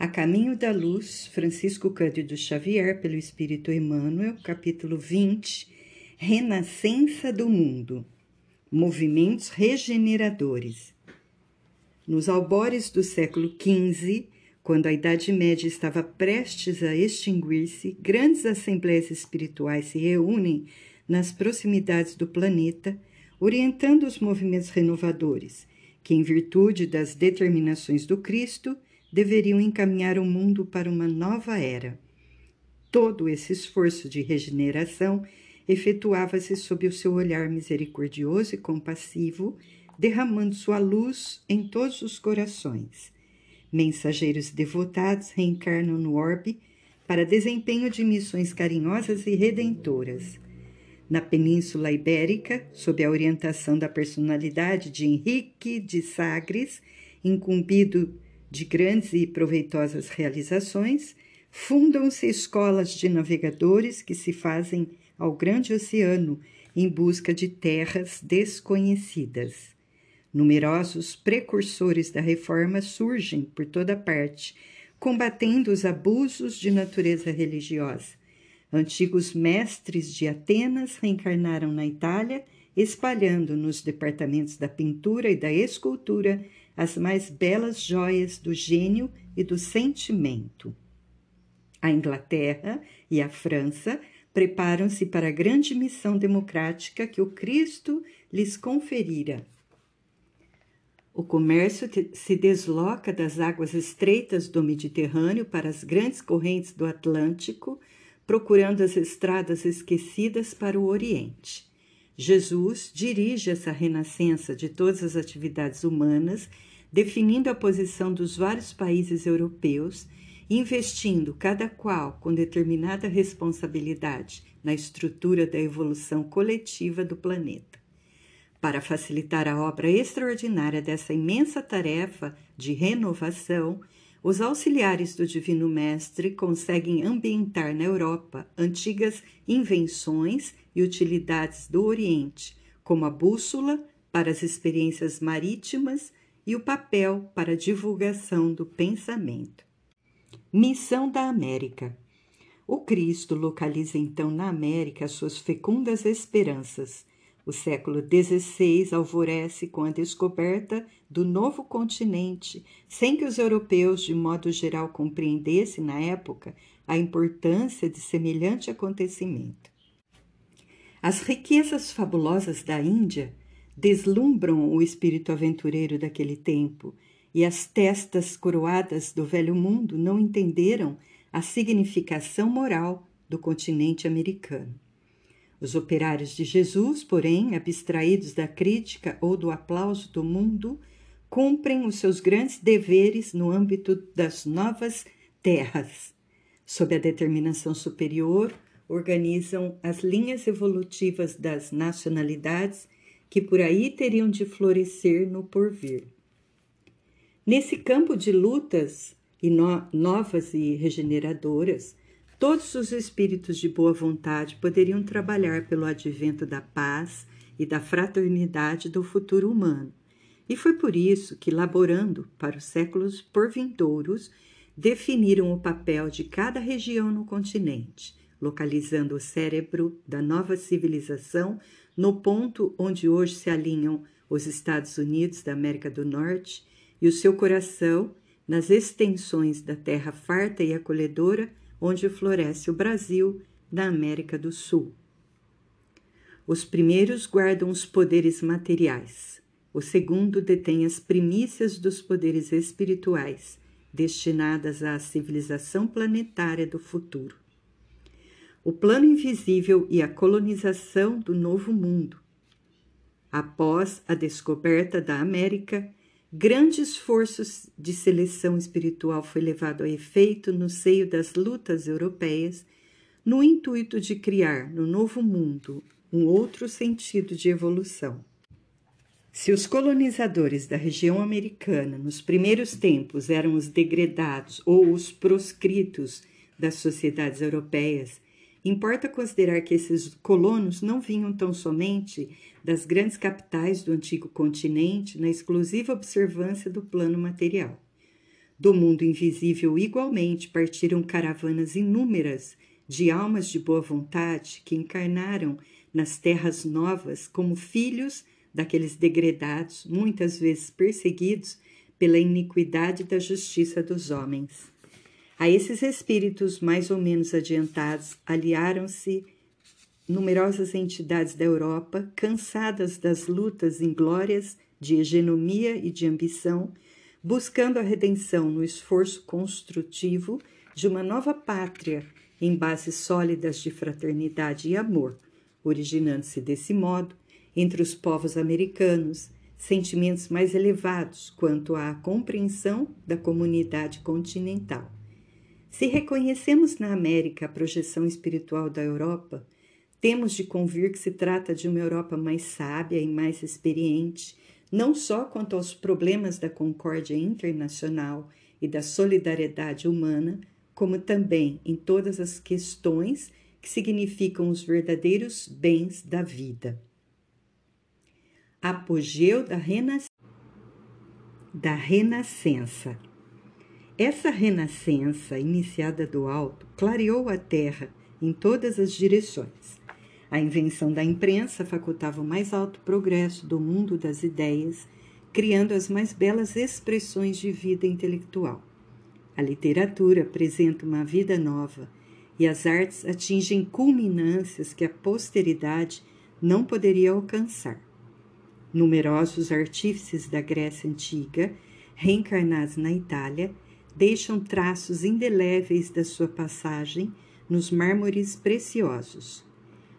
A Caminho da Luz, Francisco Cândido Xavier, pelo Espírito Emmanuel, capítulo 20, Renascença do Mundo, Movimentos Regeneradores. Nos albores do século XV, quando a Idade Média estava prestes a extinguir-se, grandes assembleias espirituais se reúnem nas proximidades do planeta, orientando os movimentos renovadores, que, em virtude das determinações do Cristo, deveriam encaminhar o mundo para uma nova era. Todo esse esforço de regeneração efetuava-se sob o seu olhar misericordioso e compassivo, derramando sua luz em todos os corações. Mensageiros devotados reencarnam no orbe para desempenho de missões carinhosas e redentoras. Na Península Ibérica, sob a orientação da personalidade de Henrique de Sagres, incumbido de grandes e proveitosas realizações, fundam-se escolas de navegadores que se fazem ao grande oceano em busca de terras desconhecidas. Numerosos precursores da reforma surgem por toda parte, combatendo os abusos de natureza religiosa. Antigos mestres de Atenas reencarnaram na Itália, espalhando nos departamentos da pintura e da escultura as mais belas joias do gênio e do sentimento. A Inglaterra e a França preparam-se para a grande missão democrática que o Cristo lhes conferira. O comércio se desloca das águas estreitas do Mediterrâneo para as grandes correntes do Atlântico, procurando as estradas esquecidas para o Oriente. Jesus dirige essa renascença de todas as atividades humanas definindo a posição dos vários países europeus, investindo cada qual com determinada responsabilidade na estrutura da evolução coletiva do planeta. Para facilitar a obra extraordinária dessa imensa tarefa de renovação, os auxiliares do Divino Mestre conseguem ambientar na Europa antigas invenções e utilidades do Oriente, como a bússola para as experiências marítimas e o papel para a divulgação do pensamento. Missão da América. O Cristo localiza então na América as suas fecundas esperanças. O século XVI alvorece com a descoberta do novo continente, sem que os europeus, de modo geral, compreendessem na época a importância de semelhante acontecimento. As riquezas fabulosas da Índia deslumbram o espírito aventureiro daquele tempo, e as testas coroadas do velho mundo não entenderam a significação moral do continente americano. Os operários de Jesus, porém, abstraídos da crítica ou do aplauso do mundo, cumprem os seus grandes deveres no âmbito das novas terras. Sob a determinação superior, organizam as linhas evolutivas das nacionalidades que por aí teriam de florescer no porvir. Nesse campo de lutas e no novas e regeneradoras, todos os espíritos de boa vontade poderiam trabalhar pelo advento da paz e da fraternidade do futuro humano. E foi por isso que, laborando para os séculos porvindouros, definiram o papel de cada região no continente, localizando o cérebro da nova civilização no ponto onde hoje se alinham os Estados Unidos da América do Norte e o seu coração nas extensões da terra farta e acolhedora onde floresce o Brasil, na América do Sul. Os primeiros guardam os poderes materiais, o segundo detém as primícias dos poderes espirituais, destinadas à civilização planetária do futuro o plano invisível e a colonização do Novo Mundo. Após a descoberta da América, grande esforço de seleção espiritual foi levado a efeito no seio das lutas europeias, no intuito de criar no Novo Mundo um outro sentido de evolução. Se os colonizadores da região americana nos primeiros tempos eram os degredados ou os proscritos das sociedades europeias, Importa considerar que esses colonos não vinham tão somente das grandes capitais do antigo continente na exclusiva observância do plano material. Do mundo invisível, igualmente, partiram caravanas inúmeras de almas de boa vontade que encarnaram nas terras novas como filhos daqueles degredados, muitas vezes perseguidos pela iniquidade da justiça dos homens. A esses espíritos mais ou menos adiantados aliaram-se numerosas entidades da Europa, cansadas das lutas inglórias de hegemonia e de ambição, buscando a redenção no esforço construtivo de uma nova pátria em bases sólidas de fraternidade e amor, originando-se desse modo, entre os povos americanos, sentimentos mais elevados quanto à compreensão da comunidade continental. Se reconhecemos na América a projeção espiritual da Europa, temos de convir que se trata de uma Europa mais sábia e mais experiente, não só quanto aos problemas da concórdia internacional e da solidariedade humana, como também em todas as questões que significam os verdadeiros bens da vida. Apogeu da, da Renascença. Essa renascença, iniciada do alto, clareou a terra em todas as direções. A invenção da imprensa facultava o mais alto progresso do mundo das ideias, criando as mais belas expressões de vida intelectual. A literatura apresenta uma vida nova e as artes atingem culminâncias que a posteridade não poderia alcançar. Numerosos artífices da Grécia Antiga, reencarnados na Itália, deixam traços indeléveis da sua passagem nos mármores preciosos.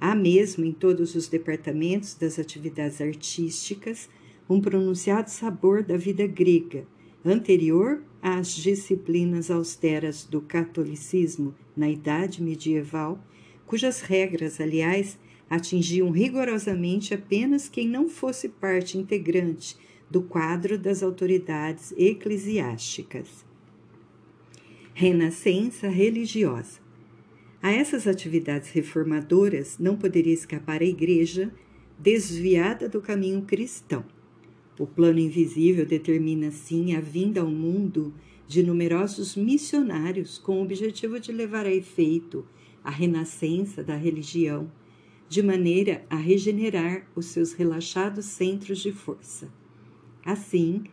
Há mesmo em todos os departamentos das atividades artísticas um pronunciado sabor da vida grega, anterior às disciplinas austeras do catolicismo na Idade Medieval, cujas regras, aliás, atingiam rigorosamente apenas quem não fosse parte integrante do quadro das autoridades eclesiásticas. Renascença religiosa. A essas atividades reformadoras não poderia escapar a Igreja desviada do caminho cristão. O plano invisível determina, assim, a vinda ao mundo de numerosos missionários com o objetivo de levar a efeito a renascença da religião, de maneira a regenerar os seus relaxados centros de força. Assim,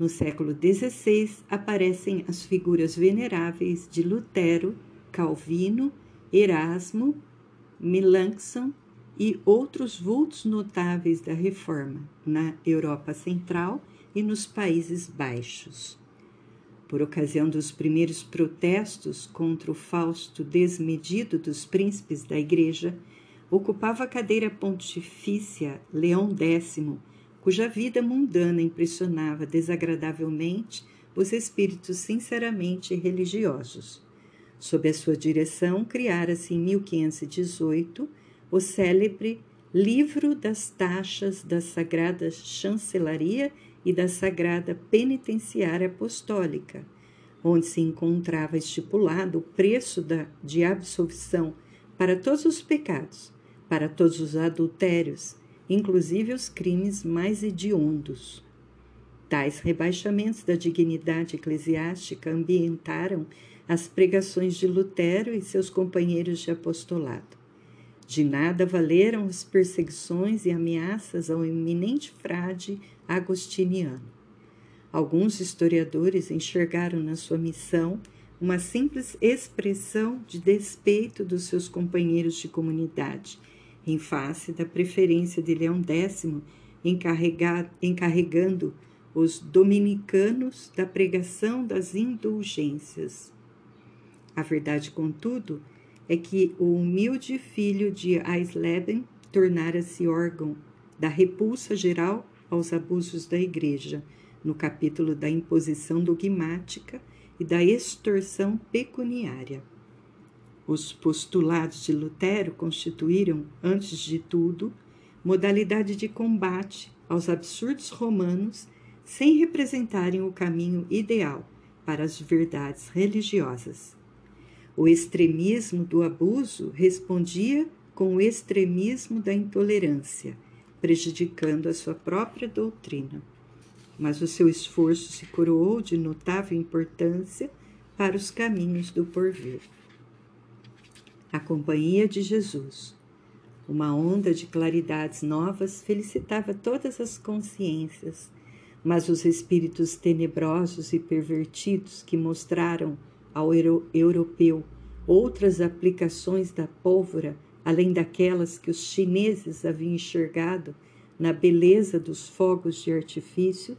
no século XVI aparecem as figuras veneráveis de Lutero, Calvino, Erasmo, Melanchthon e outros vultos notáveis da Reforma na Europa Central e nos Países Baixos. Por ocasião dos primeiros protestos contra o fausto desmedido dos príncipes da Igreja, ocupava a cadeira pontifícia Leão X, cuja vida mundana impressionava desagradavelmente os espíritos sinceramente religiosos. Sob a sua direção, criara-se em 1518 o célebre Livro das Taxas da Sagrada Chancelaria e da Sagrada Penitenciária Apostólica, onde se encontrava estipulado o preço da, de absolvição para todos os pecados, para todos os adultérios, inclusive os crimes mais hediondos. Tais rebaixamentos da dignidade eclesiástica ambientaram as pregações de Lutero e seus companheiros de apostolado. De nada valeram as perseguições e ameaças ao eminente frade agostiniano. Alguns historiadores enxergaram na sua missão uma simples expressão de despeito dos seus companheiros de comunidade em face da preferência de Leão X encarregando os dominicanos da pregação das indulgências. A verdade, contudo, é que o humilde filho de Aisleben tornara-se órgão da repulsa geral aos abusos da Igreja, no capítulo da imposição dogmática e da extorsão pecuniária. Os postulados de Lutero constituíram, antes de tudo, modalidade de combate aos absurdos romanos sem representarem o caminho ideal para as verdades religiosas. O extremismo do abuso respondia com o extremismo da intolerância, prejudicando a sua própria doutrina. mas o seu esforço se coroou de notável importância para os caminhos do porvir. A Companhia de Jesus. Uma onda de claridades novas felicitava todas as consciências, mas os espíritos tenebrosos e pervertidos que mostraram ao europeu outras aplicações da pólvora, além daquelas que os chineses haviam enxergado na beleza dos fogos de artifício,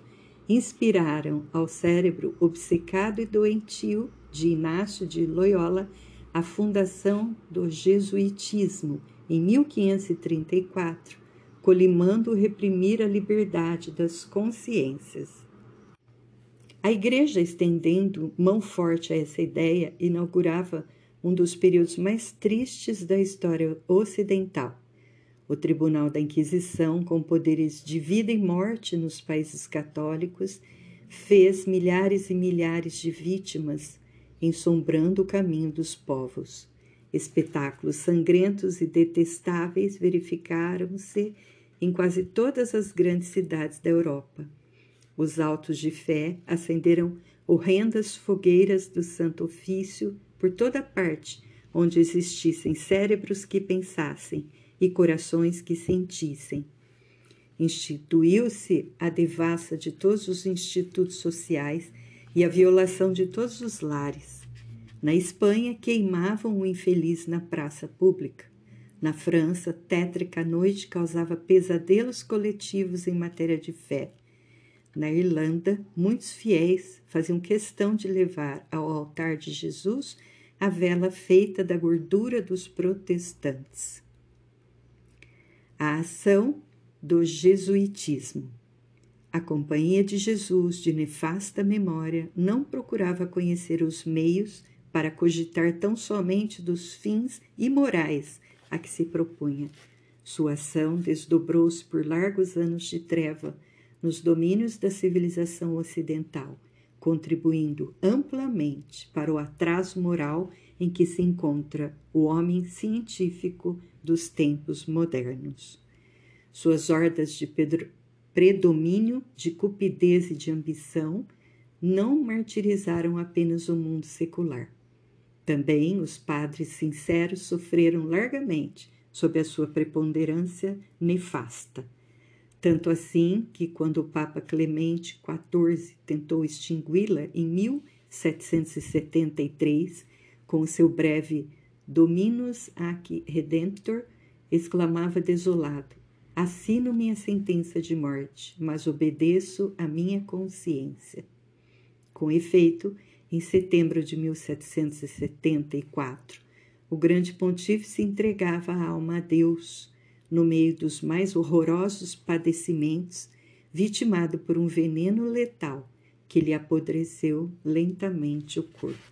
inspiraram ao cérebro obcecado e doentio de Inácio de Loyola a fundação do jesuitismo em 1534, colimando reprimir a liberdade das consciências. A Igreja, estendendo mão forte a essa ideia, inaugurava um dos períodos mais tristes da história ocidental o Tribunal da Inquisição, com poderes de vida e morte nos países católicos, fez milhares e milhares de vítimas, ensombrando o caminho dos povos. Espetáculos sangrentos e detestáveis verificaram-se em quase todas as grandes cidades da Europa. Os autos de fé acenderam horrendas fogueiras do Santo Ofício por toda parte onde existissem cérebros que pensassem e corações que sentissem. Instituiu-se a devassa de todos os institutos sociais e a violação de todos os lares. Na Espanha, queimavam o infeliz na praça pública. Na França, tétrica noite causava pesadelos coletivos em matéria de fé. Na Irlanda, muitos fiéis faziam questão de levar ao altar de Jesus a vela feita da gordura dos protestantes a ação do jesuitismo. A Companhia de Jesus, de nefasta memória, não procurava conhecer os meios para cogitar tão somente dos fins imorais a que se propunha. Sua ação desdobrou-se por largos anos de treva nos domínios da civilização ocidental, contribuindo amplamente para o atraso moral em que se encontra o homem científico dos tempos modernos. Suas hordas de pedro, predomínio, de cupidez e de ambição não martirizaram apenas o mundo secular. Também os padres sinceros sofreram largamente sob a sua preponderância nefasta. Tanto assim que, quando o Papa Clemente XIV tentou extingui-la em 1773, com o seu breve Dominus ac Redemptor, exclamava desolado: Assino minha sentença de morte, mas obedeço à minha consciência. Com efeito, em setembro de 1774, o grande pontífice entregava a alma a Deus, no meio dos mais horrorosos padecimentos, vitimado por um veneno letal que lhe apodreceu lentamente o corpo.